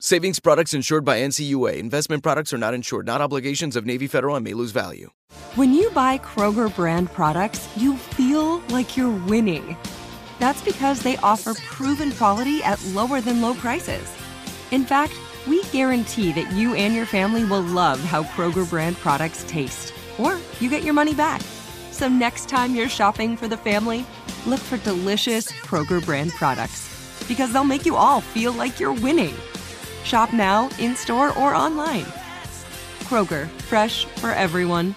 Savings products insured by NCUA. Investment products are not insured, not obligations of Navy Federal and may lose value. When you buy Kroger brand products, you feel like you're winning. That's because they offer proven quality at lower than low prices. In fact, we guarantee that you and your family will love how Kroger brand products taste, or you get your money back. So next time you're shopping for the family, look for delicious Kroger brand products because they'll make you all feel like you're winning. Shop now, in store, or online. Kroger, fresh for everyone.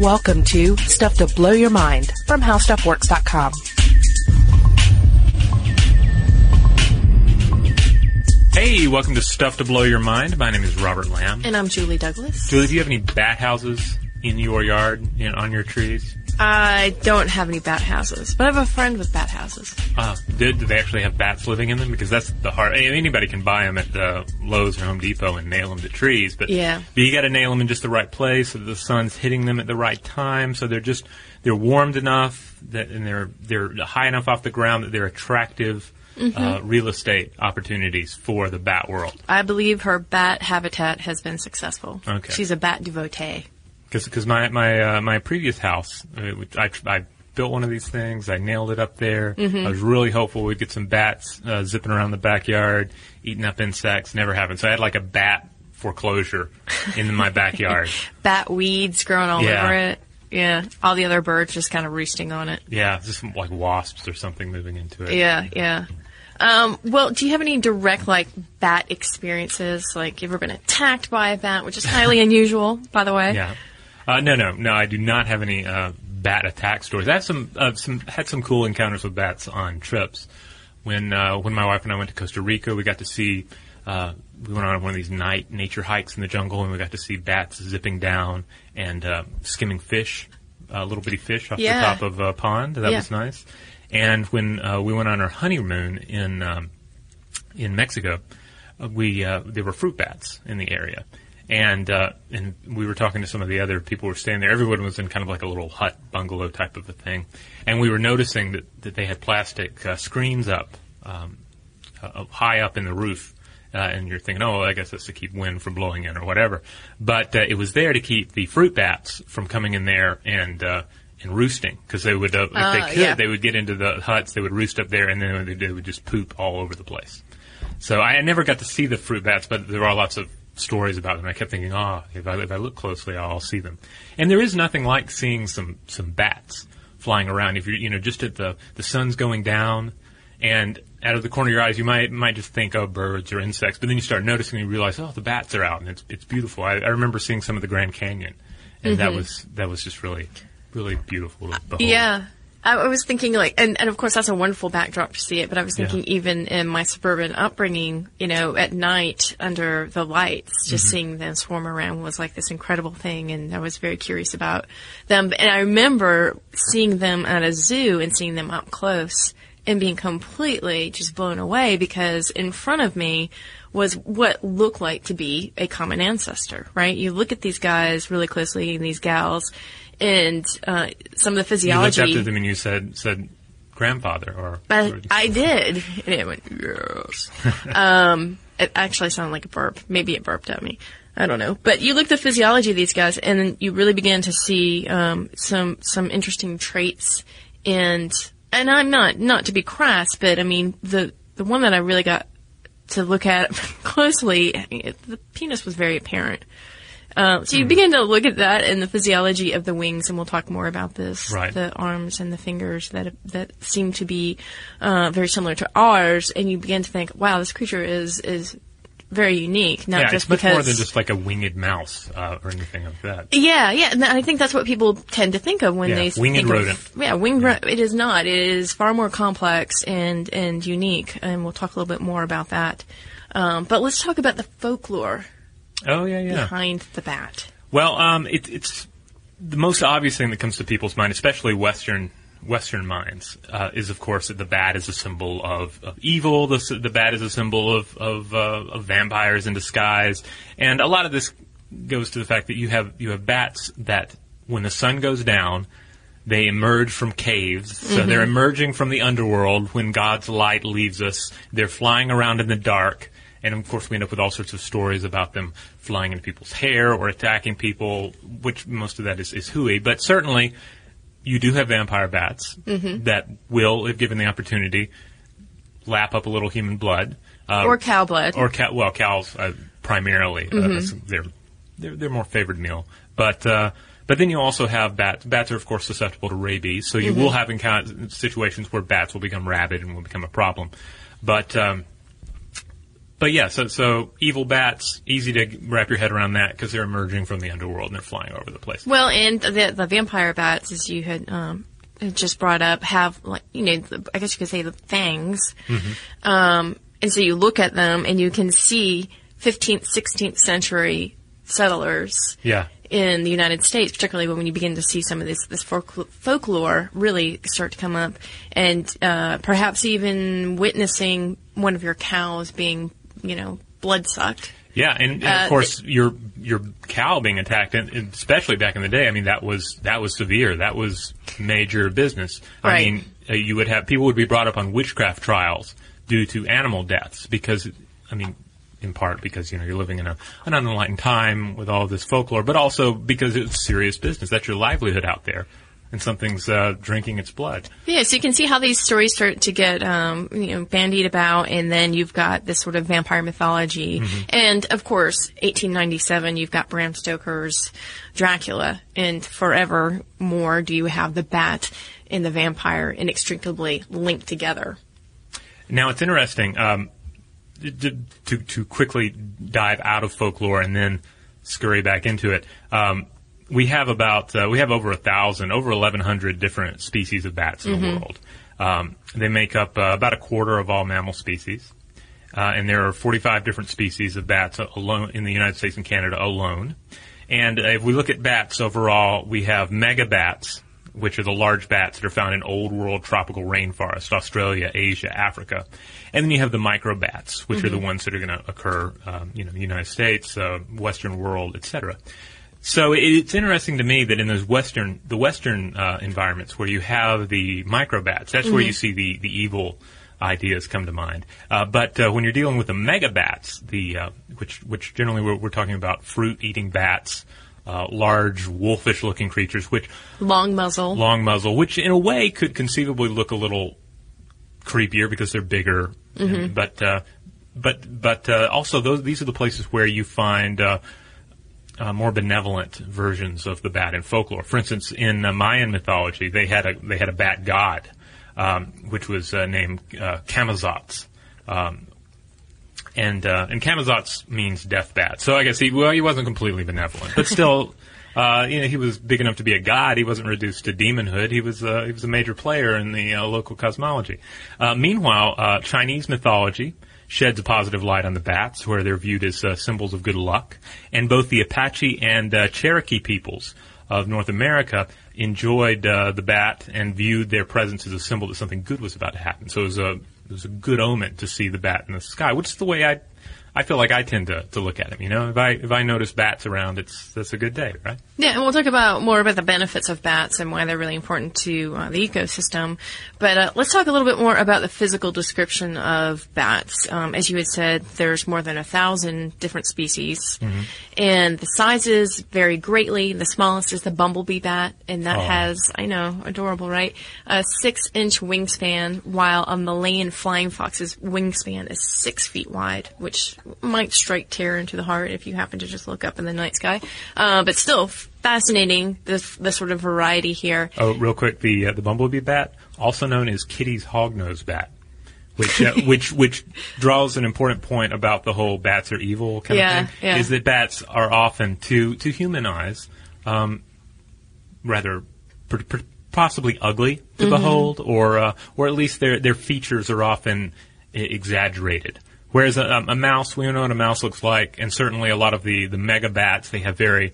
Welcome to Stuff to Blow Your Mind from HowStuffWorks.com. Hey, welcome to Stuff to Blow Your Mind. My name is Robert Lamb. And I'm Julie Douglas. Julie, do you have any bat houses in your yard, you know, on your trees? I don't have any bat houses, but I have a friend with bat houses. Uh, did, do they actually have bats living in them? Because that's the hard. Anybody can buy them at the Lowe's or Home Depot and nail them to trees, but Yeah. but you got to nail them in just the right place so that the sun's hitting them at the right time, so they're just they're warmed enough that and they're they're high enough off the ground that they're attractive. Uh, real estate opportunities for the bat world. I believe her bat habitat has been successful. Okay. She's a bat devotee. Because my my uh, my previous house, uh, I, I built one of these things. I nailed it up there. I was really hopeful we'd get some bats uh, zipping around the backyard, eating up insects. Never happened. So I had like a bat foreclosure in my backyard. Bat weeds growing all Yeah. over it. Yeah. All the other birds just kind of roosting on it. Yeah, just like wasps or something moving into it. Yeah, yeah. Um, well, do you have any direct like bat experiences? Like, you ever been attacked by a bat, which is highly unusual, by the way? Yeah. Uh, no, no, no. I do not have any uh, bat attack stories. I have some, uh, some had some cool encounters with bats on trips. When uh, when my wife and I went to Costa Rica, we got to see. Uh, we went on one of these night nature hikes in the jungle, and we got to see bats zipping down and uh, skimming fish, uh, little bitty fish off Yeah. the top of a pond. That Yeah. was nice. And when uh, we went on our honeymoon in um, in Mexico, we uh, there were fruit bats in the area, and uh, and we were talking to some of the other people who were staying there. Everyone was in kind of like a little hut bungalow type of a thing, and we were noticing that that they had plastic uh, screens up um, uh, high up in the roof. Uh, and you're thinking, oh, I guess that's to keep wind from blowing in or whatever. But uh, it was there to keep the fruit bats from coming in there and uh, and roosting because they would, uh, if Ah, they could, yeah. they would get into the huts, they would roost up there, and then when they, did, they would just poop all over the place. So I never got to see the fruit bats, but there are lots of stories about them. I kept thinking, oh, if I, if I look closely, I'll see them. And there is nothing like seeing some some bats flying around. If you're, you know, just at the the sun's going down, and out of the corner of your eyes, you might might just think, oh, birds or insects, but then you start noticing, and you realize, oh, the bats are out, and it's it's beautiful. I, I remember seeing some of the Grand Canyon, and that mm-hmm. was that was just really really beautiful. Yeah. I was thinking like, and, and of course that's a wonderful backdrop to see it, but I was Yeah. thinking even in my suburban upbringing, you know, at night under the lights, just mm-hmm. seeing them swarm around was like this incredible thing, and I was very curious about them. And I remember seeing them at a zoo and seeing them up close and being completely just blown away because in front of me was what looked like to be a common ancestor, right? You look at these guys really closely and these gals, and uh, some of the You looked physiology. up to them and you said said grandfather or. I, or- I did. And it went, yes. um, it actually sounded like a burp. Maybe it burped at me. I don't know. But you look at the physiology of these guys and then you really begin to see, um, some, some interesting traits and, and I'm not, not to be crass, but I mean, the, the one that I really got to look at closely, the penis was very apparent. Uh, so you begin to look at that and the physiology of the wings, and we'll talk more about this. Right. The arms and the fingers that that seem to be uh, very similar to ours, and you begin to think, "Wow, this creature is is very unique." Not yeah, just it's much because more than just like a winged mouse uh, or anything like that. yeah, yeah, and I think that's what people tend to think of when Yeah, they winged think rodent. Of, yeah, winged rodent. It is not. It is far more complex and and unique, and we'll talk a little bit more about that. Um, but let's talk about the folklore Oh yeah, yeah. behind the bat. Well, um, it, it's the most obvious thing that comes to people's mind, especially Western Western minds, uh, is of course that the bat is a symbol of, of evil. The, the bat is a symbol of of, uh, of vampires in disguise, and a lot of this goes to the fact that you have you have bats that when the sun goes down. They emerge from caves, so they're emerging from the underworld when God's light leaves us. They're flying around in the dark, and of course, we end up with all sorts of stories about them flying into people's hair or attacking people, which most of that is, is hooey. But certainly, you do have vampire bats that will, if given the opportunity, lap up a little human blood. Uh, Or cow blood. Or cow, well, cows uh, primarily. Uh, that's their, their, their more favored meal. But, uh, but then you also have bats. Bats are, of course, susceptible to rabies, so you will have encounter situations where bats will become rabid and will become a problem. But, um, but yeah, so so evil bats, easy to wrap your head around that because they're emerging from the underworld and they're flying over the place. Well, and the the vampire bats, as you had um, just brought up, have like you know, the, I guess you could say the fangs. Um, and so you look at them and you can see 15th, 16th century settlers Yeah, in the United States, particularly when you begin to see some of this this folkl- folklore really start to come up, and uh, perhaps even witnessing one of your cows being, you know, blood sucked. yeah, and, and Uh, of course your your cow being attacked, and and especially back in the day. I mean, that was that was severe. That was major business. I mean, uh, you would have people would be brought up on witchcraft trials due to animal deaths because, I mean. In part because you know you're living in a, an unenlightened time with all of this folklore, but also because it's serious business. That's your livelihood out there, and something's uh, drinking its blood. Yeah, so you can see how these stories start to get, um, you know, bandied about, and then you've got this sort of vampire mythology, and of course, 1897, you've got Bram Stoker's Dracula, and forever more do you have the bat and the vampire inextricably linked together. Now it's interesting um, to, to to quickly dive out of folklore and then scurry back into it. Um, we have about uh, we have over a thousand, over eleven hundred different species of bats in the world. Um, they make up uh, about a quarter of all mammal species, uh, and there are 45 different species of bats alone in the United States and Canada alone. And uh, if we look at bats overall, we have mega bats, which are the large bats that are found in old world tropical rainforest, Australia, Asia, Africa. And then you have the microbats, which are the ones that are going to occur, um, you know, in the United States, uh, Western world, etc. So it's interesting to me that in those Western, the Western uh, environments where you have the microbats, that's where you see the, the evil ideas come to mind. Uh, but uh, when you're dealing with the megabats, the uh, which which generally we're, we're talking about fruit-eating bats, uh, large wolfish-looking creatures, which Long muzzle. long muzzle, which in a way could conceivably look a little creepier because they're bigger. And- but uh, but but uh, also those these are the places where you find. Uh, more benevolent versions of the bat in folklore. For instance, in uh, Mayan mythology, they had a they had a bat god, um, which was uh, named uh. Um, and uh, and Camazotz means death bat. So I guess he well he wasn't completely benevolent, but still Uh, you know, he was big enough to be a god. He wasn't reduced to demonhood. He was uh, he was a major player in the local cosmology. Meanwhile, Chinese mythology sheds a positive light on the bats, where they're viewed as uh, symbols of good luck. And both the Apache and uh, Cherokee peoples of North America enjoyed uh, the bat and viewed their presence as a symbol that something good was about to happen. So it was a it was a good omen to see the bat in the sky, which is the way I I feel like I tend to, to look at them. You know, if I if I notice bats around, it's that's a good day, right? Yeah, and we'll talk about more about the benefits of bats and why they're really important to uh, the ecosystem. But uh, let's talk a little bit more about the physical description of bats. Um, as you had said, there's more than a thousand different species, and the sizes vary greatly. The smallest is the bumblebee bat, and that Oh. has I know adorable, right? A six-inch wingspan, while a Malayan flying fox's wingspan is six feet wide, which might strike terror into the heart if you happen to just look up in the night sky. Uh, but still, fascinating the the sort of variety here. Oh, real quick, the uh, the bumblebee bat, also known as Kitti's hognose bat, which uh, which which draws an important point about the whole bats are evil kind Yeah, of thing. yeah. Is that bats are often to to human eyes, um, rather pr- pr- possibly ugly to Mm-hmm. behold, or uh, or at least their their features are often exaggerated. Whereas a, a mouse, we know what a mouse looks like, and certainly a lot of the the mega bats, they have very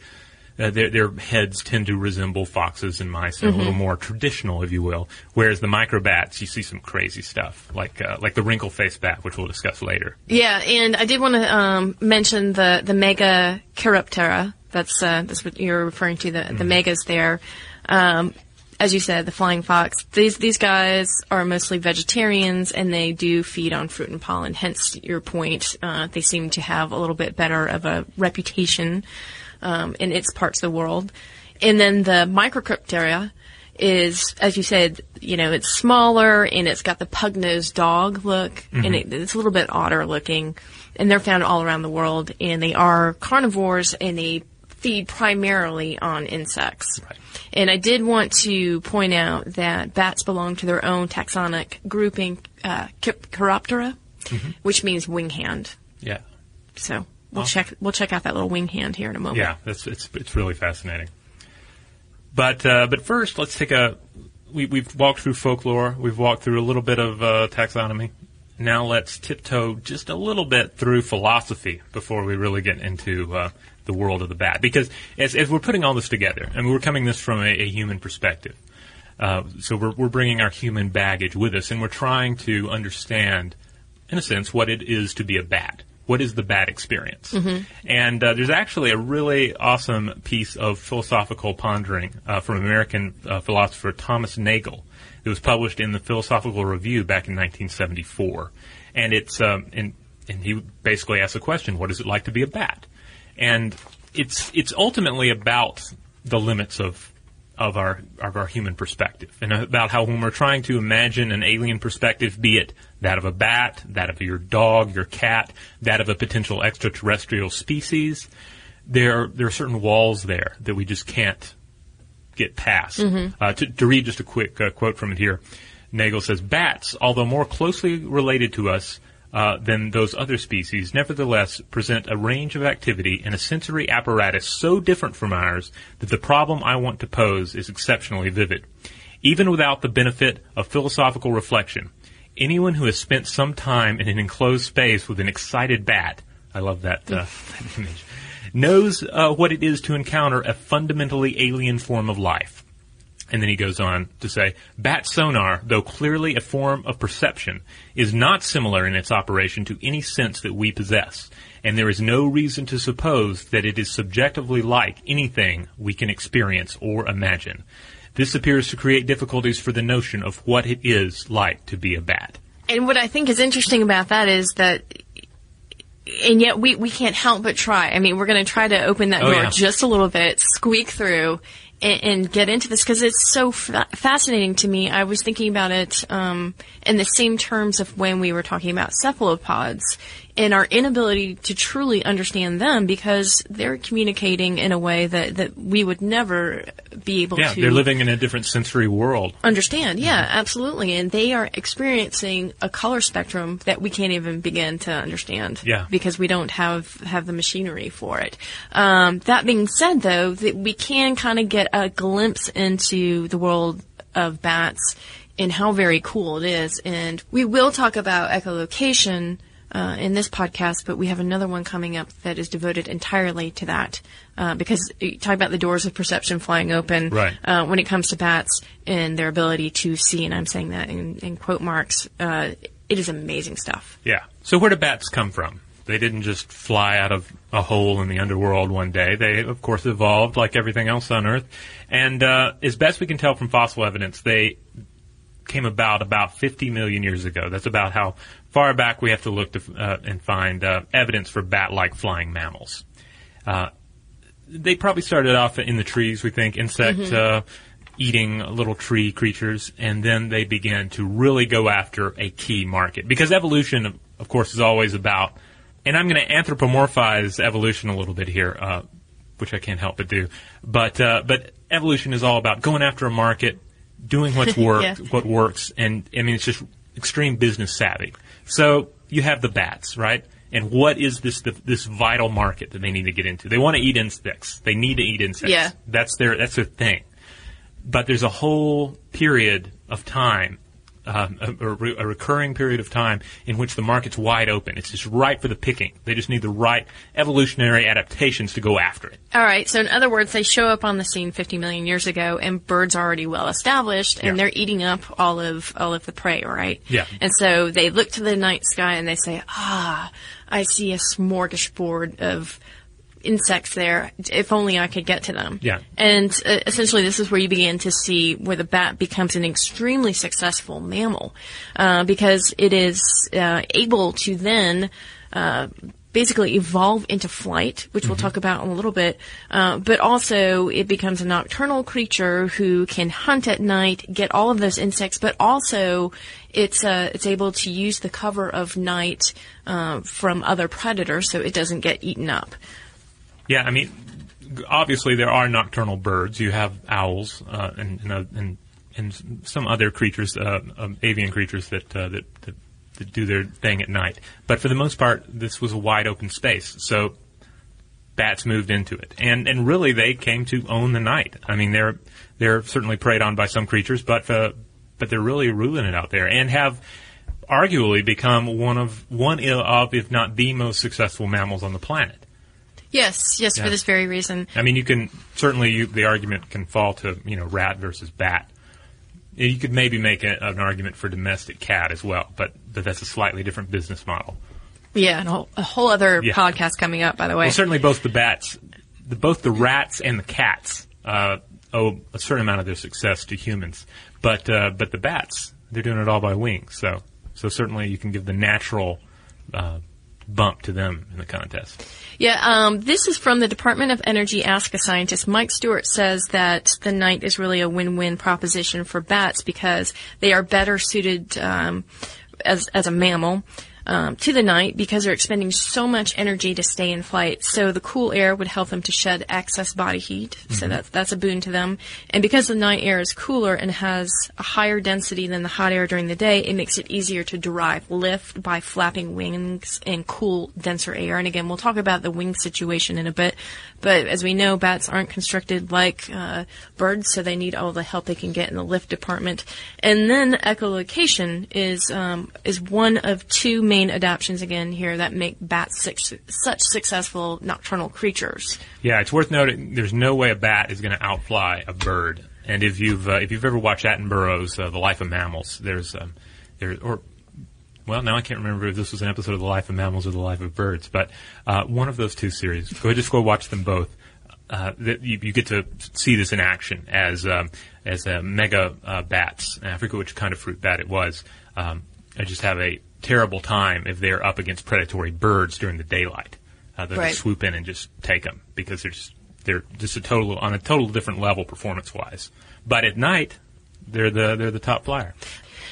uh, their, their heads tend to resemble foxes and mice, and a little more traditional, if you will. Whereas the microbats, you see some crazy stuff, like uh, like the wrinkle faced bat, which we'll discuss later. Yeah, and I did want to um, mention the the mega Chiroptera. That's uh, that's what you're referring to. The the megas there. Um, as you said, the flying fox. These these guys are mostly vegetarians, and they do feed on fruit and pollen. Hence your point. Uh, they seem to have a little bit better of a reputation um, in its parts of the world. And then the Microchiroptera is, as you said, you know, it's smaller and it's got the pug-nosed dog look, and it, it's a little bit odder looking. And they're found all around the world, and they are carnivores, and they feed primarily on insects. And I did want to point out that bats belong to their own taxonic grouping, uh, Chiroptera, which means wing hand. Yeah. So we'll check we'll check out that little wing hand here in a moment. Yeah, that's it's it's really fascinating. But uh, but first, let's take a we we've walked through folklore, we've walked through a little bit of uh, taxonomy. Now let's tiptoe just a little bit through philosophy before we really get into uh, the world of the bat. Because as as we're putting all this together, and we're coming this from a, a human perspective. Uh, so we're, we're bringing our human baggage with us, and we're trying to understand, in a sense, what it is to be a bat. What is the bat experience? And uh, there's actually a really awesome piece of philosophical pondering uh, from American uh, philosopher Thomas Nagel. It was published in the Philosophical Review back in 1974, and it's um, and and he basically asks the question, "What is it like to be a bat?" And it's it's ultimately about the limits of of our of our human perspective, and about how when we're trying to imagine an alien perspective, be it that of a bat, that of your dog, your cat, that of a potential extraterrestrial species, there there are certain walls there that we just can't get past. Uh, to, to read just a quick uh, quote from it here, Nagel says, "Bats, although more closely related to us." Uh, than those other species, nevertheless present a range of activity and a sensory apparatus so different from ours that the problem I want to pose is exceptionally vivid. Even without the benefit of philosophical reflection, anyone who has spent some time in an enclosed space with an excited bat, I love that, uh, that image, knows uh, what it is to encounter a fundamentally alien form of life. And then he goes on to say, bat sonar, though clearly a form of perception, is not similar in its operation to any sense that we possess, and there is no reason to suppose that it is subjectively like anything we can experience or imagine. This appears to create difficulties for the notion of what it is like to be a bat. And what I think is interesting about that is that, and yet we, we can't help but try. I mean, we're going to try to open that Oh, door yeah. just a little bit, squeak through, and, and get into this because it's so fa- fascinating to me. I was thinking about it um, in the same terms of when we were talking about cephalopods and our inability to truly understand them because they're communicating in a way that, that we would never be able Yeah, to Yeah, they're living in a different sensory world. understand. Yeah, absolutely. And they are experiencing a color spectrum that we can't even begin to understand. Yeah. Because we don't have, have the machinery for it. Um, that being said though, that we can kind of get a glimpse into the world of bats and how very cool it is. And we will talk about echolocation uh, in this podcast, but we have another one coming up that is devoted entirely to that. Uh, because you talk about the doors of perception flying open Right. uh, when it comes to bats and their ability to see, and I'm saying that in, in quote marks. Uh, it is amazing stuff. Yeah. So where do bats come from? They didn't just fly out of a hole in the underworld one day. They, of course, evolved like everything else on Earth. And uh, as best we can tell from fossil evidence, they came about about 50 million years ago. That's about how far back we have to look to, uh, and find uh, evidence for bat-like flying mammals. Uh, they probably started off in the trees, we think, insect uh, eating little tree creatures, and then they began to really go after a key market. Because evolution, of- of course, is always about, and I'm going to anthropomorphize evolution a little bit here, uh, which I can't help but do. But uh, but evolution is all about going after a market, doing what's worked, Yeah. what works, and I mean it's just extreme business savvy. So you have the bats, right? And what is this the, this vital market that they need to get into? They want to eat insects. They need to eat insects. Yeah. That's their that's their thing. But there's a whole period of time, um, a, a re- a recurring period of time in which the market's wide open. It's just ripe for the picking. They just need the right evolutionary adaptations to go after it. All right. So in other words, they show up on the scene 50 million years ago, and birds are already well established, and Yeah. they're eating up all of all of the prey, right? Yeah. And so they look to the night sky and they say, "Ah, I see a smorgasbord of." Insects there if only i could get to them Yeah. and uh, essentially this is where you begin to see where the bat becomes an extremely successful mammal uh, because it is uh, able to then uh, basically evolve into flight, which we'll talk about in a little bit. Uh, but also, it becomes a nocturnal creature who can hunt at night, get all of those insects, but also it's uh, it's able to use the cover of night uh, from other predators, so it doesn't get eaten up. Yeah, I mean, obviously there are nocturnal birds. You have owls uh, and, and, uh, and and some other creatures, uh, um, avian creatures that, uh, that that that do their thing at night. But for the most part, this was a wide open space, so bats moved into it, and and really they came to own the night. I mean, they're they're certainly preyed on by some creatures, but uh, but they're really ruling it out there, and have arguably become one of one of, if not the most successful mammals on the planet. Yes, yes, Yeah. for this very reason. I mean, you can certainly you, the argument can fall to you know rat versus bat. You could maybe make a, an argument for domestic cat as well, but but that's a slightly different business model. Yeah, and a whole, a whole other Yeah. podcast coming up, by the way. Well, certainly both the bats, the, both the rats and the cats uh, owe a certain amount of their success to humans, but uh, but the bats they're doing it all by wings. So so certainly you can give the natural uh, bump to them in the contest. Yeah, um, this is from the Department of Energy Ask a Scientist. Mike Stewart says that the night is really a win-win proposition for bats because they are better suited um, as as a mammal. Um, to the night because they're expending so much energy to stay in flight. So the cool air would help them to shed excess body heat. So that's that's a boon to them. And because the night air is cooler and has a higher density than the hot air during the day, it makes it easier to derive lift by flapping wings and cool, denser air. And again, we'll talk about the wing situation in a bit. But as we know, bats aren't constructed like uh, birds, so they need all the help they can get in the lift department. And then echolocation is um, is one of two main adaptations again here that make bats such, successful nocturnal creatures. Yeah, it's worth noting. There's no way a bat is going to outfly a bird. And if you've uh, if you've ever watched Attenborough's uh, The Life of Mammals, there's um, there or well now I can't remember if this was an episode of The Life of Mammals or The Life of Birds, but uh, one of those two series. Go just go watch them both. Uh, that you, you get to see this in action as um, as uh, mega uh, bats. And I forget which kind of fruit bat it was. Um, I just have a terrible time if they're up against predatory birds during the daylight. Uh, they'll Right. swoop in and just take them because they're just they're just a total on a total different level performance wise. But at night, they're the they're the top flyer.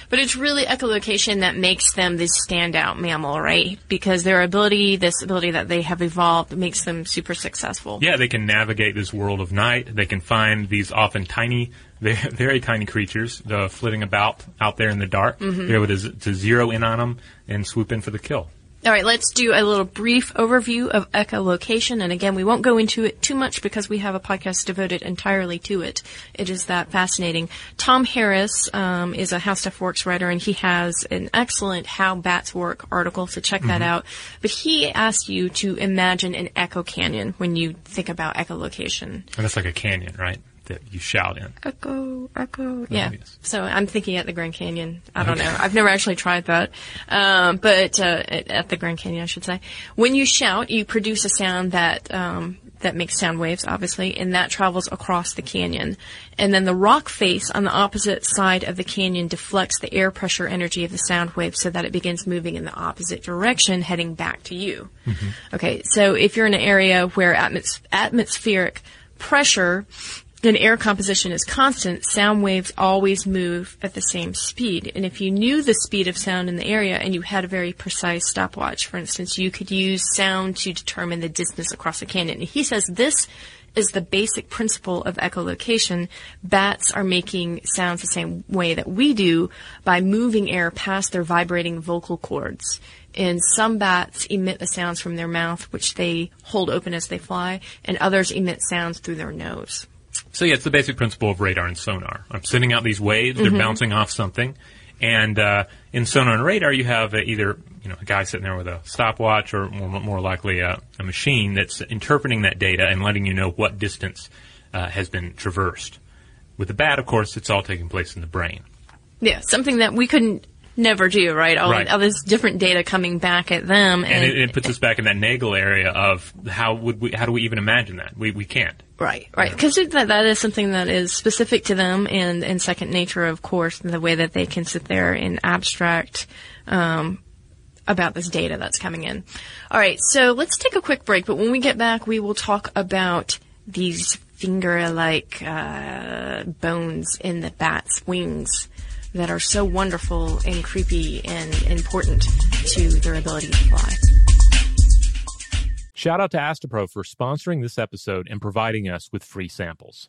But it's really echolocation that makes them this standout mammal, right? Because their ability, this ability that they have evolved, makes them super successful. Yeah, they can navigate this world of night. They can find these often tiny, very, very tiny creatures uh, flitting about out there in the dark. Mm-hmm. They're able to, z- to zero in on them and swoop in for the kill. All right, let's do a little brief overview of echolocation. And again, we won't go into it too much because we have a podcast devoted entirely to it. It is that fascinating. Tom Harris um, is a How Stuff Works writer, and he has an excellent How Bats Work article, so check that out. But he asked you to imagine an echo canyon when you think about echolocation. And that's like a canyon, right? That you shout in. Echo, echo. Yeah. yes. So I'm thinking at the Grand Canyon. I don't know. I've never actually tried that. Um, but, uh, at, at the Grand Canyon, I should say. When you shout, you produce a sound that, um, that makes sound waves, obviously, and that travels across the canyon. And then the rock face on the opposite side of the canyon deflects the air pressure energy of the sound wave so that it begins moving in the opposite direction, heading back to you. Okay, so if you're in an area where atmos- atmospheric pressure and air composition is constant, sound waves always move at the same speed. And if you knew the speed of sound in the area and you had a very precise stopwatch, for instance, you could use sound to determine the distance across a canyon. And he says this is the basic principle of echolocation. Bats are making sounds the same way that we do by moving air past their vibrating vocal cords. And some bats emit the sounds from their mouth, which they hold open as they fly, and others emit sounds through their nose. So yeah, it's the basic principle of radar and sonar. I'm sending out these waves; Mm-hmm. they're bouncing off something, and uh, in sonar and radar, you have uh, either you know a guy sitting there with a stopwatch, or more, more likely a, a machine that's interpreting that data and letting you know what distance uh, has been traversed. With the bat, of course, it's all taking place in the brain. Yeah, something that we couldn't never do, right? All, Right. all this different data coming back at them, and, and it, it puts us back in that Nagel area of how would we, how do we even imagine that? We we can't. right, right, because that that is something that is specific to them and and second nature, of course, the way that they can sit there and abstract. Um, about this data that's coming in. All right, so let's take a quick break, but when we get back, we will talk about these finger-like uh, bones in the bat's wings that are so wonderful and creepy and important to their ability to fly. Shout out to Astepro for sponsoring this episode and providing us with free samples.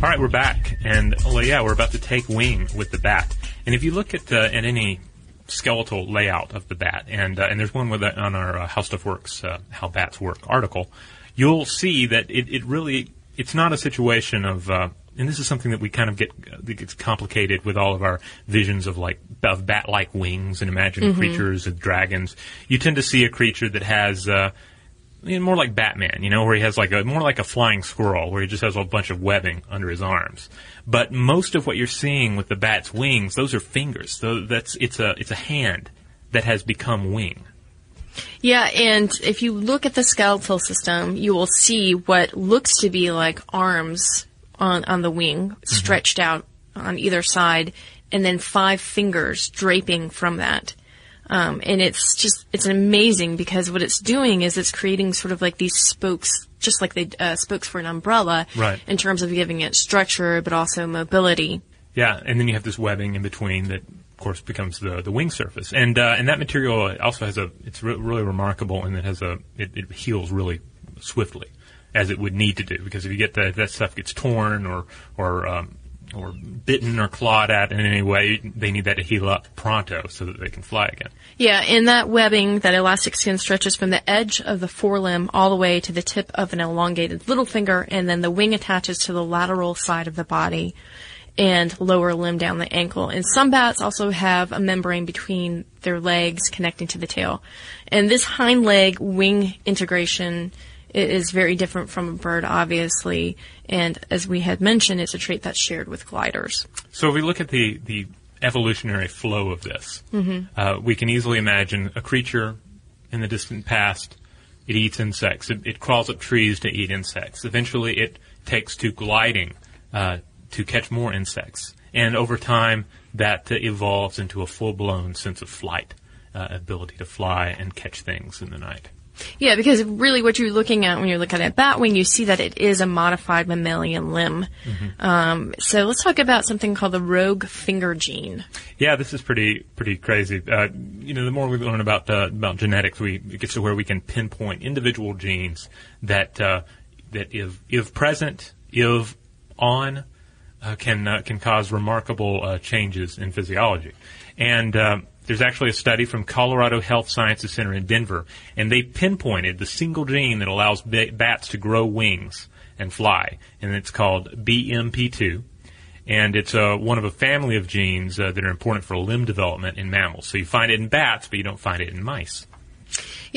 All right, we're back, and well, yeah, we're about to take wing with the bat. And if you look at uh, at any skeletal layout of the bat, and uh, and there's one with on our uh, How Stuff Works, uh, How Bats Work article, you'll see that it, it really it's not a situation of. Uh, and this is something that we kind of get that gets complicated with all of our visions of like of bat-like wings and imagined creatures and dragons. You tend to see a creature that has uh, you know, more like Batman, you know, where he has like a more like a flying squirrel, where he just has a bunch of webbing under his arms. But most of what you're seeing with the bat's wings, those are fingers. So that's it's a it's a hand that has become wing. Yeah, and if you look at the skeletal system, you will see what looks to be like arms on, on the wing mm-hmm. stretched out on either side, and then five fingers draping from that. Um, and it's just, it's amazing because what it's doing is it's creating sort of like these spokes, just like the uh, spokes for an umbrella, Right. in terms of giving it structure, but also mobility. Yeah, and then you have this webbing in between that, of course, becomes the the wing surface. And uh, and that material also has a it's re- really remarkable, and it has a it, it heals really swiftly, as it would need to do. Because if you get that that stuff gets torn or or um, or bitten or clawed at in any way, they need that to heal up pronto so that they can fly again. Yeah, and that webbing, that elastic skin stretches from the edge of the forelimb all the way to the tip of an elongated little finger, and then the wing attaches to the lateral side of the body and lower limb down the ankle. And some bats also have a membrane between their legs connecting to the tail. And this hind leg wing integration i- is very different from a bird, obviously. And as we had mentioned, it's a trait that's shared with gliders. So if we look at the, the evolutionary flow of this, uh, we can easily imagine a creature in the distant past. It eats insects. It, it crawls up trees to eat insects. Eventually, it takes to gliding uh, to catch more insects. And over time, that uh, evolves into a full-blown sense of flight, uh, ability to fly and catch things in the night. Yeah, because really what you're looking at when you're looking at bat wing, you see that it is a modified mammalian limb. Um, so let's talk about something called the rogue finger gene. Yeah, this is pretty pretty crazy. Uh, you know, the more we learn about uh, about genetics, we it gets to where we can pinpoint individual genes that uh, that if if present, if on, uh, can uh, can cause remarkable uh, changes in physiology. And um, there's actually a study from Colorado Health Sciences Center in Denver, and they pinpointed the single gene that allows ba- bats to grow wings and fly, and it's called BMP2 and it's uh, one of a family of genes uh, that are important for limb development in mammals. So you find it in bats, but you don't find it in mice.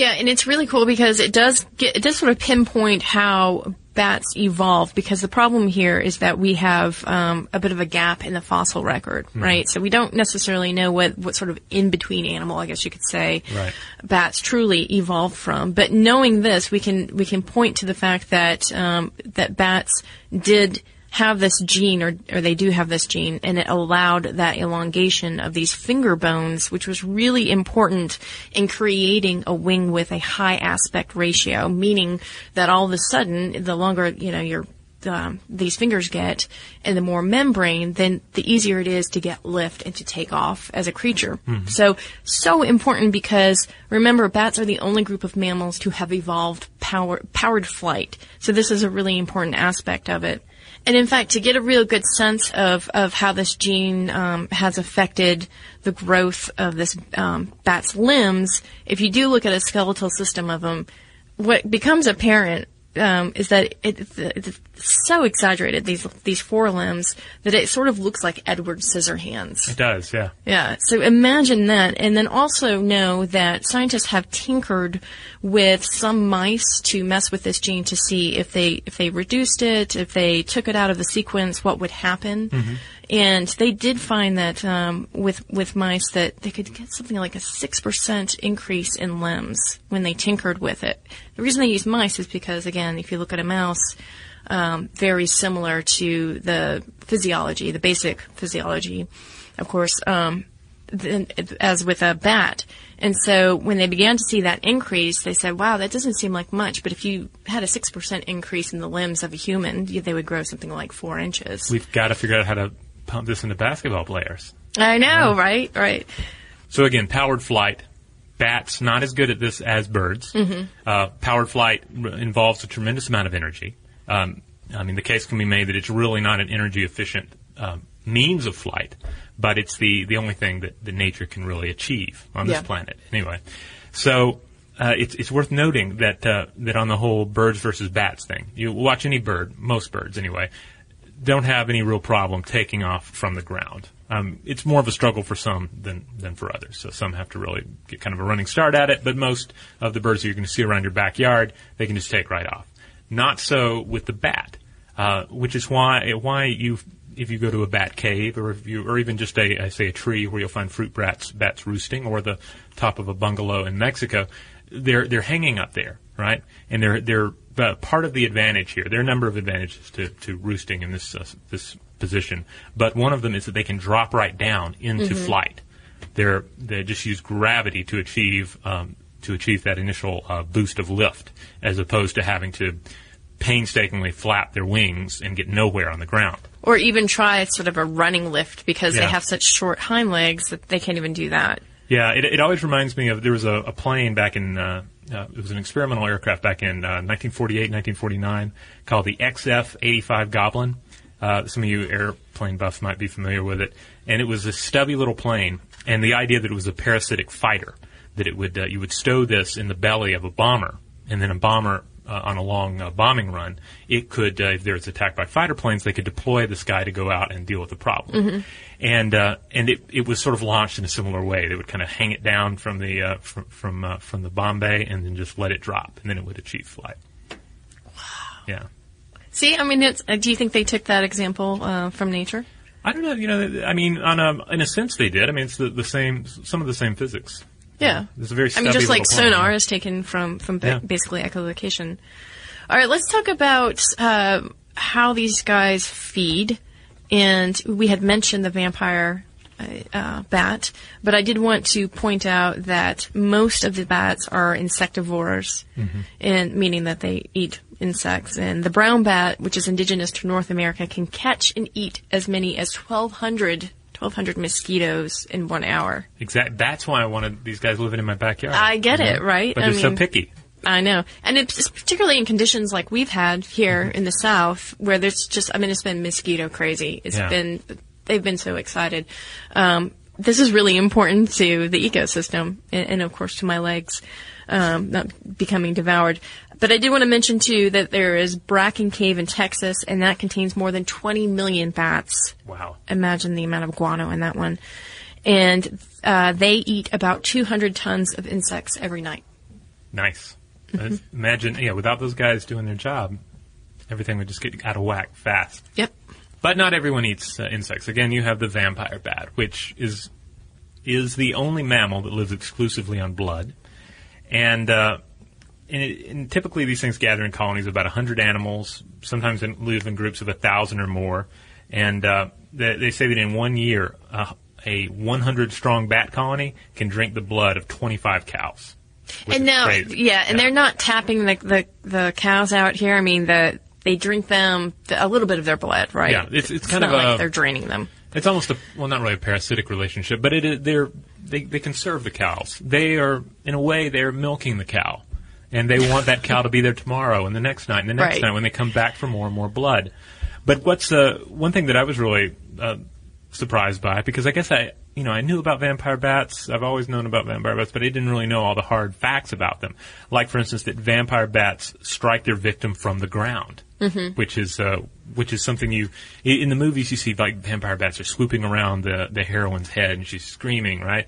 Yeah, and it's really cool because it does get, it does sort of pinpoint how bats evolve because the problem here is that we have um, a bit of a gap in the fossil record, right? So we don't necessarily know what, what sort of in between animal, I guess you could say, Right. bats truly evolved from. But knowing this, we can we can point to the fact that um, that bats did have this gene, or, or they do have this gene, and it allowed that elongation of these finger bones, which was really important in creating a wing with a high aspect ratio, meaning that all of a sudden, the longer, you know, your um, these fingers get and the more membrane, then the easier it is to get lift and to take off as a creature. So, so important because remember, bats are the only group of mammals to have evolved power, powered flight. So this is a really important aspect of it. And in fact, to get a real good sense of, of how this gene um, has affected the growth of this um, bat's limbs, if you do look at a skeletal system of them, what becomes apparent um, is that it, it's so exaggerated these these forelimbs that it sort of looks like Edward Scissorhands. It does, yeah. Yeah. So imagine that, and then also know that scientists have tinkered with some mice to mess with this gene to see if they if they reduced it, if they took it out of the sequence, what would happen. And they did find that um, with with mice that they could get something like a six percent increase in limbs when they tinkered with it. The reason they use mice is because, again, if you look at a mouse, um, very similar to the physiology, the basic physiology, of course, um, as with a bat. And so when they began to see that increase, they said, wow, that doesn't seem like much, but if you had a 6% increase in the limbs of a human, they would grow something like four inches. We've got to figure out how to pump this into basketball players. I know, right? Right. So again, powered flight. Bats not as good at this as birds. Uh, powered flight r- involves a tremendous amount of energy. Um, I mean, the case can be made that it's really not an energy efficient um, means of flight, but it's the the only thing that, that nature can really achieve on this Yeah. planet. Anyway, so. Uh, it's, it's worth noting that uh, that on the whole birds versus bats thing, you watch any bird, most birds anyway, don't have any real problem taking off from the ground. Um, it's more of a struggle for some than than for others. So some have to really get kind of a running start at it. But most of the birds that you're going to see around your backyard, they can just take right off. Not so with the bat, uh, which is why why you if you go to a bat cave or if you or even just a I say a tree where you'll find fruit bats bats roosting or the top of a bungalow in Mexico, they're they're hanging up there, right? And they're they're uh, part of the advantage here. There are a number of advantages to, to roosting in this uh, this position, but one of them is that they can drop right down into flight. They're they just use gravity to achieve um, to achieve that initial uh, boost of lift, as opposed to having to painstakingly flap their wings and get nowhere on the ground. Or even try sort of a running lift because Yeah. they have such short hind legs that they can't even do that. Yeah, it, it always reminds me of there was a, a plane back in uh, uh, it was an experimental aircraft back in uh, 1948, 1949 called the XF-85 Goblin. Uh, some of you airplane buffs might be familiar with it, and it was a stubby little plane. And the idea that it was a parasitic fighter, that it would uh, you would stow this in the belly of a bomber, and then a bomber uh, on a long uh, bombing run, it could, uh, if there was attacked by fighter planes, they could deploy this guy to go out and deal with the problem. And uh, and it, it was sort of launched in a similar way. They would kind of hang it down from the uh, from from, uh, from the bomb bay and then just let it drop, and then it would achieve flight. Wow. Yeah. See, I mean, it's, uh, do you think they took that example uh, from nature? I don't know. You know, I mean, on a in a sense, they did. I mean, it's the, the same, some of the same physics. Yeah. It's a very. I mean, just like sonar is taken from from ba- Yeah. basically echolocation. All right, let's talk about uh, how these guys feed. And we had mentioned the vampire uh, uh, bat, but I did want to point out that most of the bats are insectivores, and meaning that they eat insects. And the brown bat, which is indigenous to North America, can catch and eat as many as 1,200 1,200 mosquitoes in one hour. Exact. That's why I wanted these guys living in my backyard. I get it, right? But I they're so picky. I know, and it's particularly in conditions like we've had here Mm-hmm. in the South, where there's just, I mean, it's been mosquito crazy. It's Yeah. been, they've been so excited. Um, this is really important to the ecosystem, and, and of course to my legs, um, not becoming devoured. But I did want to mention too that there is Bracken Cave in Texas, and that contains more than 20 million bats. Wow. Imagine the amount of guano in that one. And uh, they eat about 200 tons of insects every night. Nice. Mm-hmm. Imagine, yeah, without those guys doing their job, everything would just get out of whack fast. Yep. But not everyone eats uh, insects. Again, you have the vampire bat, which is is the only mammal that lives exclusively on blood, and uh, and, it, and typically these things gather in colonies of about 100 animals, sometimes in, live in groups of 1,000 or more. And uh, they, they say that in one year, uh, a 100 strong bat colony can drink the blood of 25 cows. And now, crazy. yeah, and they're not tapping the, the the cows out here. I mean, the they drink them a little bit of their blood, right? Yeah, it's- it's kind not of like a- they're draining them. It's almost a well, not really a parasitic relationship, but it is, they're they they can serve the cows. They are in a way they're milking the cow, and they want that cow to be there tomorrow and the next night and the next Right. night when they come back for more and more blood. But what's uh, one thing that I was really uh, surprised by because I guess I you know I knew about vampire bats. I've always known about vampire bats, but I didn't really know all the hard facts about them. Like for instance, that vampire bats strike their victim from the ground, Mhm. which is uh, which is something you in the movies you see like vampire bats are swooping around the the heroine's head and she's screaming, right?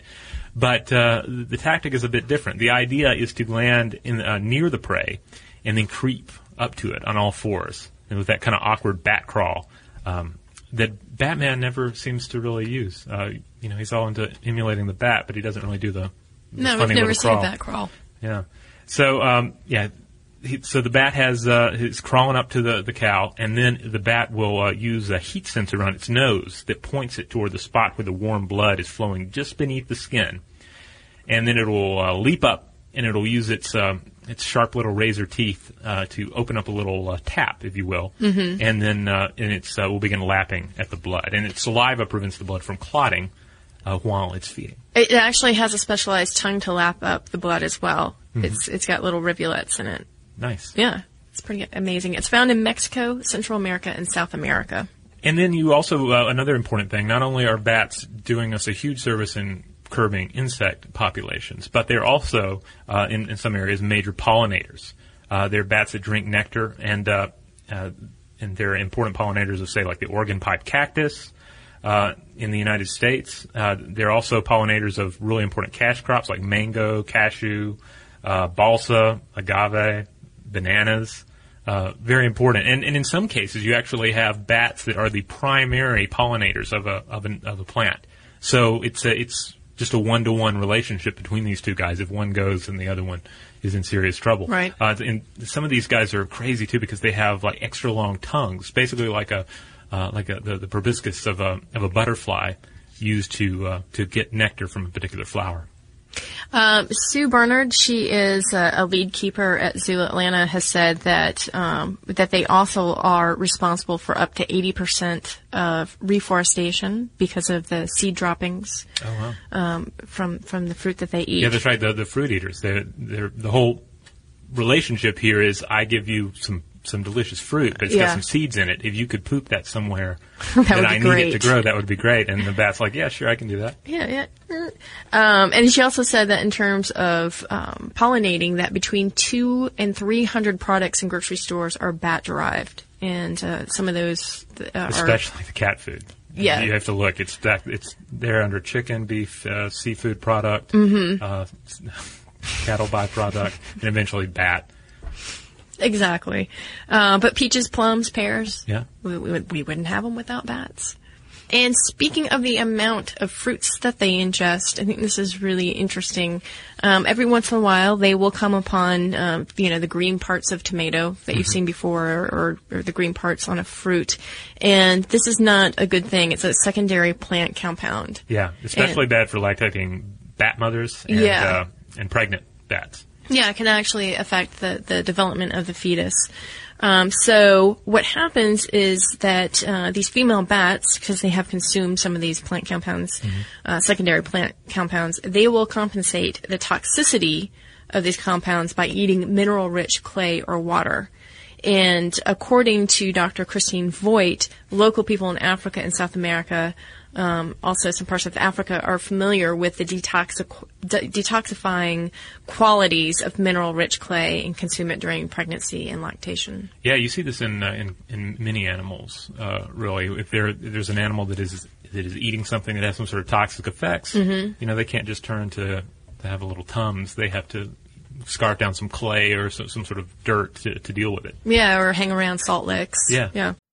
But uh, the tactic is a bit different. The idea is to land in uh, near the prey and then creep up to it on all fours, and with that kind of awkward bat crawl um, that Batman never seems to really use. Uh, you know, he's all into emulating the bat, but he doesn't really do the, the No, we've never little seen a crawl. bat crawl. Yeah. So um, yeah. He, so the bat has uh, is crawling up to the, the cow, and then the bat will uh, use a heat sensor on its nose that points it toward the spot where the warm blood is flowing just beneath the skin, and then it will uh, leap up and it'll use its um, its sharp little razor teeth uh, to open up a little uh, tap, if you will, Mhm. and then uh, and it's uh, will begin lapping at the blood, and its saliva prevents the blood from clotting uh, while it's feeding. It actually has a specialized tongue to lap up the blood as well. Mhm. It's it's got little rivulets in it. Nice. Yeah, it's pretty amazing. It's found in Mexico, Central America, and South America. And then you also uh, another important thing. Not only are bats doing us a huge service in curbing insect populations, but they're also uh, in, in some areas major pollinators. Uh, they're bats that drink nectar, and uh, uh, and they're important pollinators of say like the organ pipe cactus. Uh, in the United States, uh, they're also pollinators of really important cash crops like mango, cashew, uh, balsa, agave, bananas. Uh, very important, and, and in some cases, you actually have bats that are the primary pollinators of a of, an, of a plant. So it's a, it's just a one to one relationship between these two guys. If one goes, then the other one is in serious trouble. Right. Uh, and some of these guys are crazy too because they have like extra long tongues, basically like a uh, like a, the, the proboscis of a of a butterfly used to uh, to get nectar from a particular flower. Um, Sue Bernard, she is a, a lead keeper at Zoo Atlanta, has said that um, that they also are responsible for up to eighty percent of reforestation because of the seed droppings Oh wow. um, from from the fruit that they eat. Yeah, that's right. The the fruit eaters. They're, they're, the whole relationship here is I give you some some delicious fruit, but it's Yeah. got some seeds in it. If you could poop that somewhere That that, I be need it to grow, that would be great. And the bat's like, yeah, sure, I can do that. Yeah, yeah. Um, and she also said that in terms of um, pollinating, that between two and three hundred products in grocery stores are bat derived, and uh, some of those uh, are Especially the cat food. Yeah. you have to look. It's stacked. It's there under chicken, beef, uh, seafood product, Mhm. uh, cattle byproduct, and eventually bat. Exactly. Uh, but peaches, plums, pears, Yeah. we, we, we wouldn't have them without bats. And speaking of the amount of fruits that they ingest, I think this is really interesting. Um, every once in a while, they will come upon, um, you know, the green parts of tomato that you've seen before, or, or, the green parts on a fruit. And this is not a good thing. It's a secondary plant compound. Yeah, especially bad for lactating bat mothers and Yeah. uh, and pregnant bats. Yeah, it can actually affect the, the development of the fetus. Um, so what happens is that uh, these female bats, because they have consumed some of these plant compounds, uh, secondary plant compounds, they will compensate the toxicity of these compounds by eating mineral-rich clay or water. And according to Dr. Christian Voigt, local people in Africa and South America, um, also some parts of Africa, are familiar with the detoxi- de- detoxifying qualities of mineral-rich clay and consume it during pregnancy and lactation. Yeah, you see this in uh, in, in many animals. Uh, really, if there if there's an animal that is that is eating something that has some sort of toxic effects, Mhm. you know, they can't just turn to to have a little tums. They have to scarf down some clay or some, some sort of dirt to, to deal with it. Yeah, or hang around salt licks. Yeah. Yeah.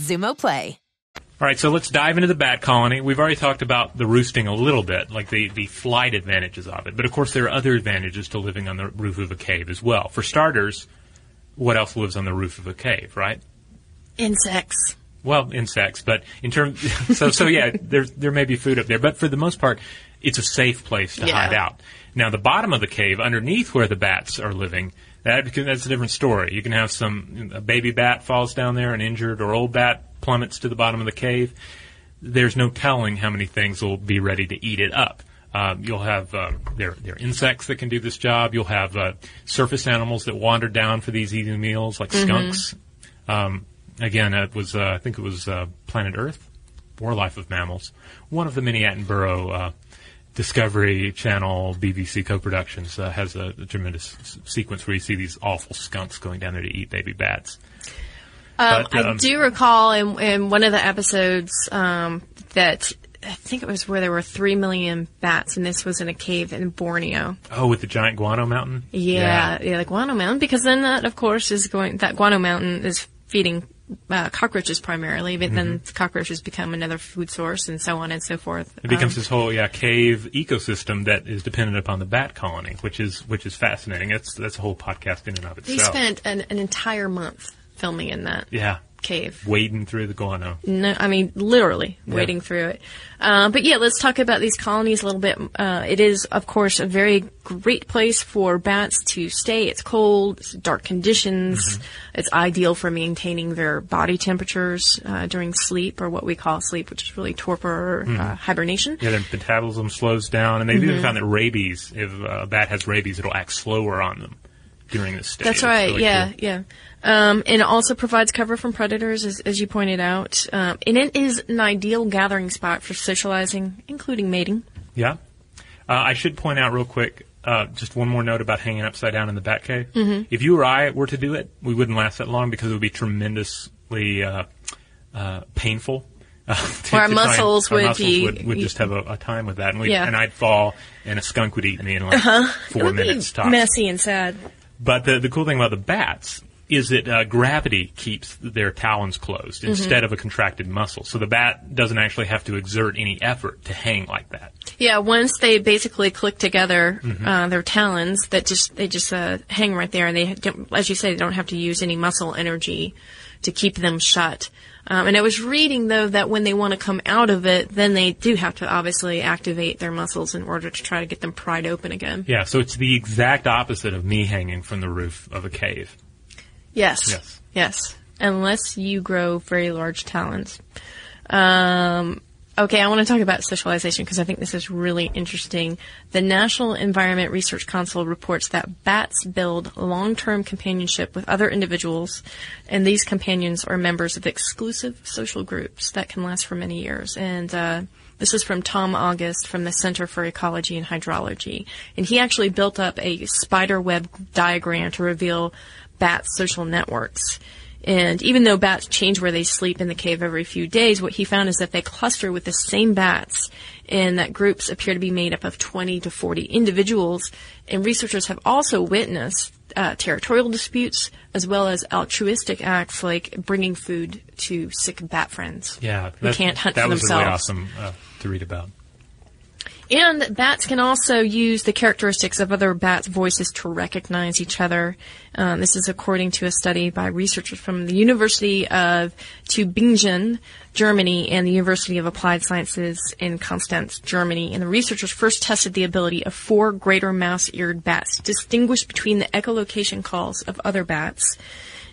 Xumo Play. All right, so let's dive into the bat colony. We've already talked about the roosting a little bit, like the, the flight advantages of it. But of course, there are other advantages to living on the roof of a cave as well. For starters, what else lives on the roof of a cave, right? Insects. Well, insects, but in terms, so so yeah, there there may be food up there, but for the most part, it's a safe place to Yeah. hide out. Now, the bottom of the cave, underneath where the bats are living, that that's a different story. You can have some a baby bat falls down there, an injured or old bat plummets to the bottom of the cave. There's no telling how many things will be ready to eat it up. Um, you'll have uh, there there are insects that can do this job. You'll have uh, surface animals that wander down for these easy meals, like skunks. Um, again, it was uh, I think it was uh, Planet Earth or Life of Mammals, one of the many Attenborough uh, Discovery Channel BBC co-productions uh, has a, a tremendous s- sequence where you see these awful skunks going down there to eat baby bats. Um, But, I um, do recall in, in one of the episodes um, that I think it was where there were three million bats, and this was in a cave in Borneo. Oh, with the giant guano mountain. Yeah, yeah, the guano mountain, because then that, of course, is going. That guano mountain is feeding uh, cockroaches primarily, but then cockroaches become another food source, and so on and so forth. It becomes Um, this whole yeah cave ecosystem that is dependent upon the bat colony, which is which is fascinating. That's that's a whole podcast in and of itself. they spent an, an entire month filming in that. yeah, cave. Wading through the guano. No, I mean literally Yeah. wading through it. Uh, but yeah, let's talk about these colonies a little bit. Uh, it is, of course, a very great place for bats to stay. It's cold, it's dark conditions. Mm-hmm. It's ideal for maintaining their body temperatures uh, during sleep, or what we call sleep, which is really torpor or uh, hibernation. Yeah, their metabolism slows down, and they've even Mhm. found that rabies, if a bat has rabies, it'll act slower on them during this stage. That's right. really yeah, cool. yeah. Um, and it also provides cover from predators, as, as you pointed out. Um, and it is an ideal gathering spot for socializing, including mating. Yeah. Uh, I should point out real quick, uh, just one more note about hanging upside down in the bat cave. Mhm. If you or I were to do it, we wouldn't last that long because it would be tremendously uh, uh, painful. Uh, to- Our try and- muscles our would muscles be- would, would just have a, a time with that, and, Yeah. and I'd fall, and a skunk would eat me in like Uh-huh. four minutes tops. messy and sad. But the, the cool thing about the bats is that uh, gravity keeps their talons closed Mhm. instead of a contracted muscle. So the bat doesn't actually have to exert any effort to hang like that. Yeah, once they basically click together Mhm. uh, their talons, that just they just uh, hang right there, and they, don't, as you say, they don't have to use any muscle energy to keep them shut. Um, and I was reading though that when they want to come out of it, then they do have to obviously activate their muscles in order to try to get them pried open again. Yeah, so it's the exact opposite of me hanging from the roof of a cave. Yes. Yes. Yes. Unless you grow very large talons. Um, okay, I want to talk about socialization because I think this is really interesting. The National Environment Research Council reports that bats build long-term companionship with other individuals, and these companions are members of exclusive social groups that can last for many years. And uh, this is from Tom August from the Center for Ecology and Hydrology, and he actually built up a spider web diagram to reveal bats' social networks. And even though bats change where they sleep in the cave every few days, what he found is that they cluster with the same bats and that groups appear to be made up of 20 to 40 individuals. And researchers have also witnessed uh, territorial disputes as well as altruistic acts like bringing food to sick bat friends. Yeah, Who can't hunt that for was themselves. really awesome uh, to read about. And bats can also use the characteristics of other bats' voices to recognize each other. Um, this is according to a study by researchers from the University of Tübingen, Germany, and the University of Applied Sciences in Konstanz, Germany. And the researchers first tested the ability of four greater mouse-eared bats to distinguish between the echolocation calls of other bats.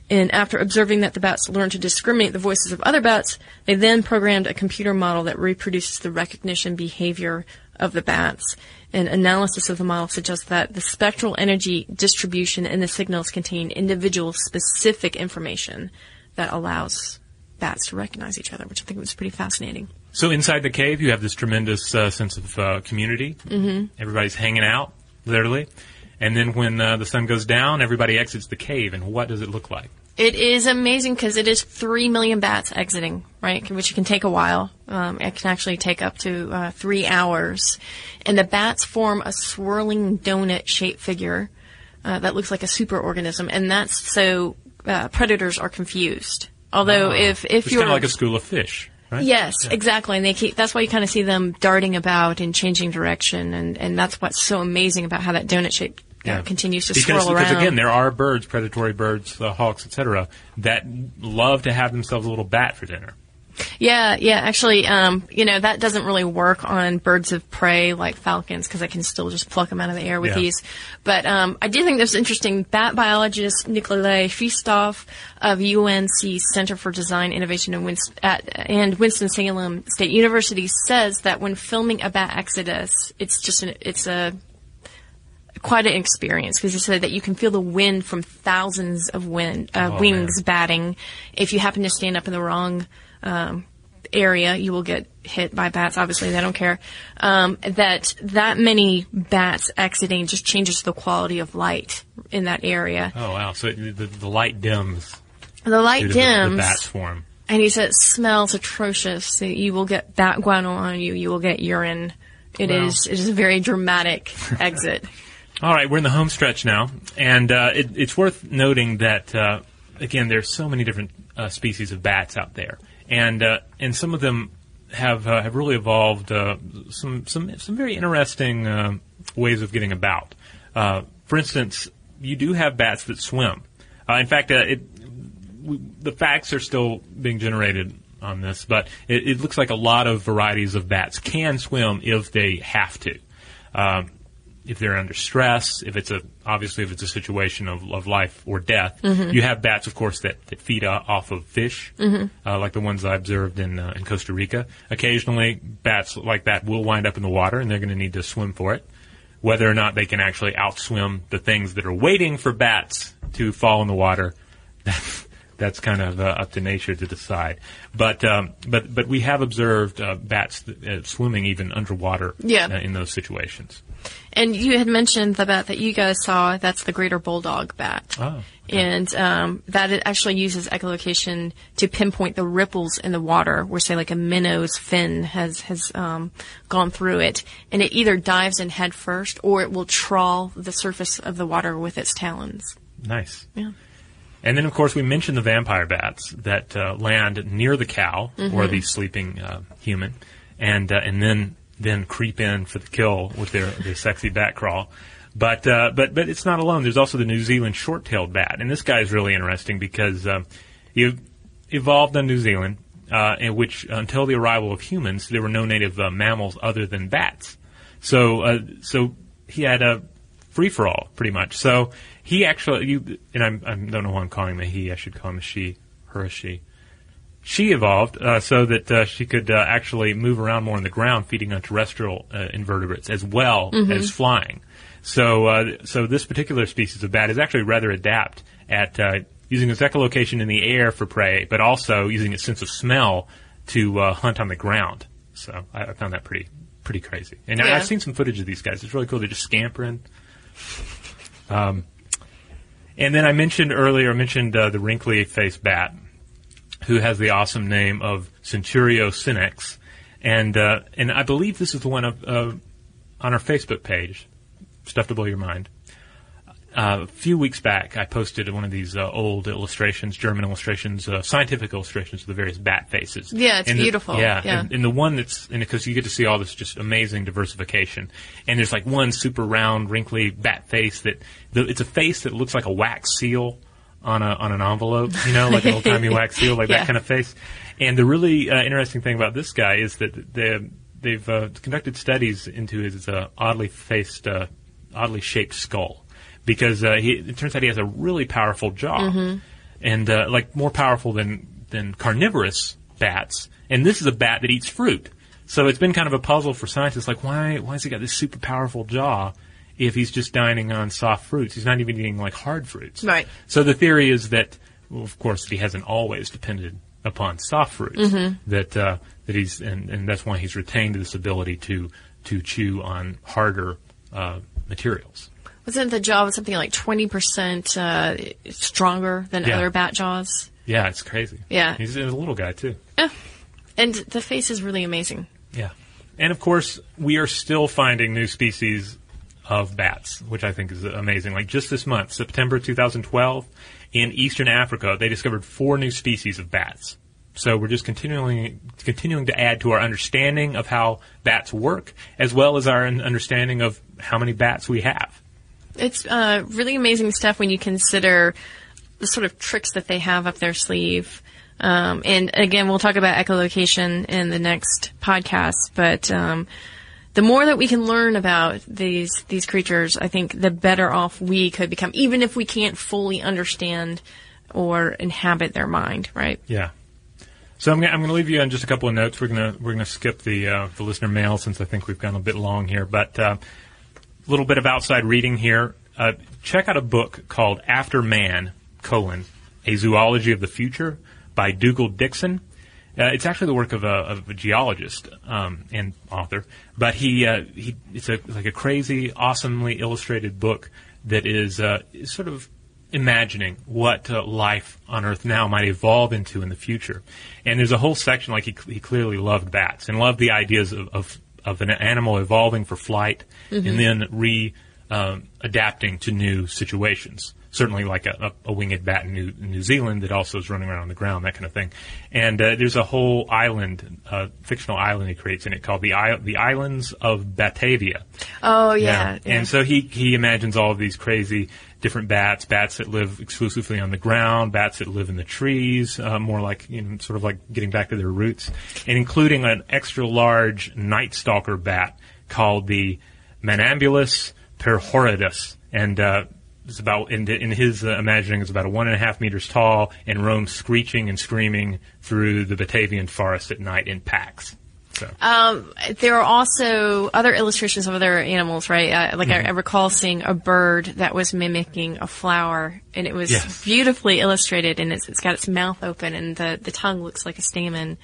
And after observing that the bats learned to discriminate the voices of other bats, they then programmed a computer model that reproduces the recognition behavior of the bats. And analysis of the model suggests that the spectral energy distribution in the signals contain individual specific information that allows bats to recognize each other, which I think was pretty fascinating. So inside the cave, you have this tremendous uh, sense of uh, community. Mhm. Everybody's hanging out, literally. And then when uh, the sun goes down, everybody exits the cave. And what does it look like? It is amazing because it is three million bats exiting, right? Which can take a while. Um, it can actually take up to uh, three hours, and the bats form a swirling donut-shaped figure uh, that looks like a superorganism, and that's so uh, predators are confused. Although Ah, if if it's you're kind of like a school of fish, right? Yes, Yeah. exactly. And they keep, that's why you kind of see them darting about and changing direction. And, and that's what's so amazing about how that donut shape uh, continues to because, swirl around. Because again, there are birds, predatory birds, uh, hawks, etc., that love to have themselves a little bat for dinner. Yeah, yeah. Actually, um, you know, that doesn't really work on birds of prey like falcons because I can still just pluck them out of the air with Yeah. these. But um, I do think there's interesting. Bat biologist Nikolai Hristov of UNC Center for Design Innovation in Winst- at, and Winston-Salem State University says that when filming a bat exodus, it's just an, it's a quite an experience because he said that you can feel the wind from thousands of wind uh, Oh, wings batting. If you happen to stand up in the wrong um, area, you will get hit by bats. Obviously, they don't care. Um, that that many bats exiting just changes the quality of light in that area. Oh wow! So the, the, the light dims. The light to the- dims. The, bat swarm. And he said it smells atrocious. You will get bat guano on you. You will get urine. It is Wow. it is a very dramatic exit. All right, we're in the home stretch now, and uh, it, it's worth noting that uh, again, there's so many different uh, species of bats out there, and uh, and some of them have uh, have really evolved uh, some some some very interesting ways of getting about. Uh, for instance, you do have bats that swim. Uh, in fact, it, the facts are still being generated on this, but it, it, looks like a lot of varieties of bats can swim if they have to. If they're under stress, if it's a obviously if it's a situation of, of life or death, mm-hmm. you have bats, of course, that, that feed off of fish, mm-hmm. uh, like the ones I observed in uh, in Costa Rica. Occasionally, bats like that will wind up in the water, and they're going to need to swim for it. Whether or not they can actually outswim the things that are waiting for bats to fall in the water, that's that's kind of uh, up to nature to decide. But um, but but we have observed uh, bats th- swimming even underwater yeah. in those situations. And you had mentioned the bat that you guys saw. That's the greater bulldog bat. Oh. Okay. And um, that it actually uses echolocation to pinpoint the ripples in the water, where say like a minnow's fin has has um, gone through it, and it either dives in head first or it will trawl the surface of the water with its talons. Nice. Yeah. And then, of course, we mentioned the vampire bats that uh, land near the cow mm-hmm. or the sleeping uh, human, and uh, and then then creep in for the kill with their, their sexy bat crawl. But uh, but but it's not alone. There's also the New Zealand short-tailed bat, and this guy is really interesting because um, he evolved on New Zealand, uh, in which until the arrival of humans, there were no native uh, mammals other than bats. So uh, so he had a free for all pretty much. So he actually, you, and I'm, I don't know who I'm calling him a he. I should call him a she, her a she she evolved uh, so that uh, she could uh, actually move around more on the ground, feeding on terrestrial uh, invertebrates as well mm-hmm. as flying. So, uh, so this particular species of bat is actually rather adept at uh, using its echolocation in the air for prey, but also using its sense of smell to hunt on the ground. So, I, I, found that pretty pretty crazy. And yeah. I've seen some footage of these guys. It's really cool. They're just scampering. Um, and then I mentioned earlier, I mentioned the wrinkly faced bat who has the awesome name of Centurio senex, and uh, and I believe this is the one of, uh, on our Facebook page, stuff to blow your mind. Uh, a few weeks back, I posted one of these uh, old illustrations, German illustrations, uh, scientific illustrations of the various bat faces. Yeah, it's and beautiful. The, yeah, yeah. And, and, the one that's because you get to see all this just amazing diversification, and there's like one super round, wrinkly bat face that the, it's a face that looks like a wax seal on a on an envelope, you know, like an old timey wax seal, like yeah. that kind of face. And the really uh, interesting thing about this guy is that they they've uh, conducted studies into his uh, oddly faced, uh, oddly shaped skull, because uh, he, it turns out he has a really powerful jaw, mm-hmm. and uh, like more powerful than than carnivorous bats. And this is a bat that eats fruit. So it's been kind of a puzzle for scientists, like why why has he got this super powerful jaw? if he's just dining on soft fruits. He's not even eating like hard fruits. Right. So the theory is that, well, of course, that he hasn't always depended upon soft fruits. Mm-hmm. That uh, that he's and, and that's why he's retained this ability to to chew on harder uh, materials. Wasn't the jaw something like twenty percent uh, stronger than yeah. other bat jaws? Yeah, it's crazy. Yeah, he's, he's a little guy too. Yeah, and the face is really amazing. Yeah, and of course we are still finding new species of bats, which I think is amazing. Like just this month, September 2012, in eastern Africa, they discovered four new species of bats. So we're just continuing continuing to add to our understanding of how bats work, as well as our understanding of how many bats we have. It's uh, really amazing stuff when you consider the sort of tricks that they have up their sleeve. Um, and again, we'll talk about echolocation in the next podcast, but um, the more that we can learn about these these creatures, I think the better off we could become, even if we can't fully understand or inhabit their mind, right? Yeah. So I'm, I'm going to leave you on just a couple of notes. We're going to we're going to skip the uh, the listener mail since I think we've gone a bit long here, but uh, little bit of outside reading here. Uh, check out a book called After Man: colon A Zoology of the Future by Dougal Dixon. Uh, it's actually the work of a, of a geologist um, and author, but he uh, he it's a like a crazy, awesomely illustrated book that is, uh, sort of imagining what uh, life on Earth now might evolve into in the future. And there's a whole section like he, he clearly loved bats and loved the ideas of, of, of an animal evolving for flight mm-hmm. and then re um, adapting to new situations. certainly like a, a, a winged bat in New, New, Zealand that also is running around on the ground, that kind of thing. And uh, there's a whole island, uh, fictional island he creates in it called the I- the Islands of Batavia. Oh yeah. yeah. And so he he imagines all of these crazy different bats, bats that live exclusively on the ground, bats that live in the trees, uh, more like you know, sort of like getting back to their roots, and including an extra large night stalker bat called the Manambulus perhorridus, and uh, it's about in, in his uh, imagining it's about a one and a half meters tall and roams screeching and screaming through the Batavian forest at night in packs. So. Um, there are also other illustrations of other animals, right? Uh, like mm-hmm. I, I, recall seeing a bird that was mimicking a flower, and it was yes. beautifully illustrated, and it's, it's got its mouth open, and the, the tongue looks like a stamen,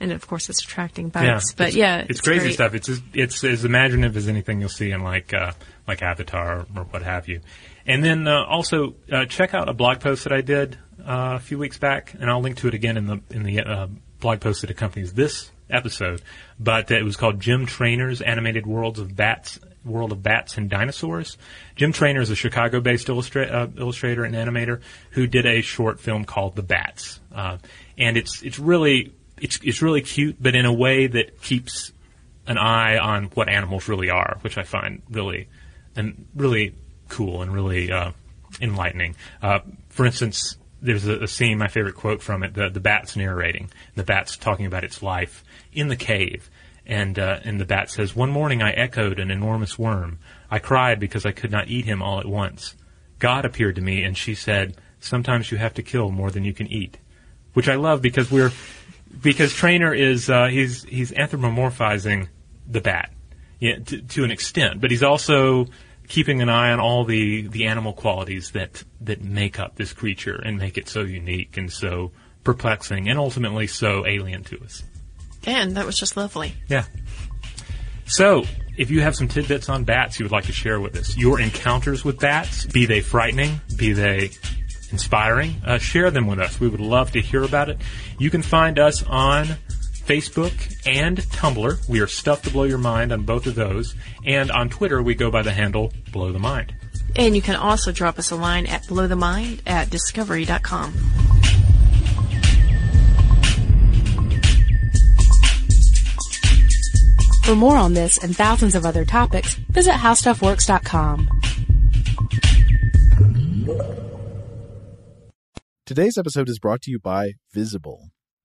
and of course it's attracting bugs. Yeah, but it's, yeah, it's, it's crazy great. stuff. It's as, it's as imaginative as anything you'll see in like uh, like Avatar or what have you. And then uh, also uh, check out a blog post that I did uh, a few weeks back, and I'll link to it again in the in the uh, blog post that accompanies this episode, but it was called Jim Trainor's Animated Worlds of Bats, World of Bats and Dinosaurs. Jim Trainor is a Chicago-based illustra- uh, illustrator and animator who did a short film called The Bats, uh, and it's it's really it's it's really cute, but in a way that keeps an eye on what animals really are, which I find really and really cool and really uh, enlightening. Uh, for instance, there's a, a, scene, my favorite quote from it, the, the bat's narrating. The bat's talking about its life in the cave. And, uh, and the bat says, One morning I echoed an enormous worm. I cried because I could not eat him all at once. God appeared to me and she said, Sometimes you have to kill more than you can eat. Which I love because we're, because Trainor is, uh, he's, he's anthropomorphizing the bat. Yeah, to, to an extent, but he's also keeping an eye on all the, the animal qualities that, that make up this creature and make it so unique and so perplexing and ultimately so alien to us. And that was just lovely. Yeah. So, if you have some tidbits on bats you would like to share with us, your encounters with bats, be they frightening, be they inspiring, uh, share them with us. We would love to hear about it. You can find us on Facebook and Tumblr. We are Stuff to Blow Your Mind on both of those. And on Twitter, we go by the handle Blow the Mind. And you can also drop us a line at blowthemind at discovery.com. For more on this and thousands of other topics, visit howstuffworks.com. Today's episode is brought to you by Visible.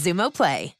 Xumo Play.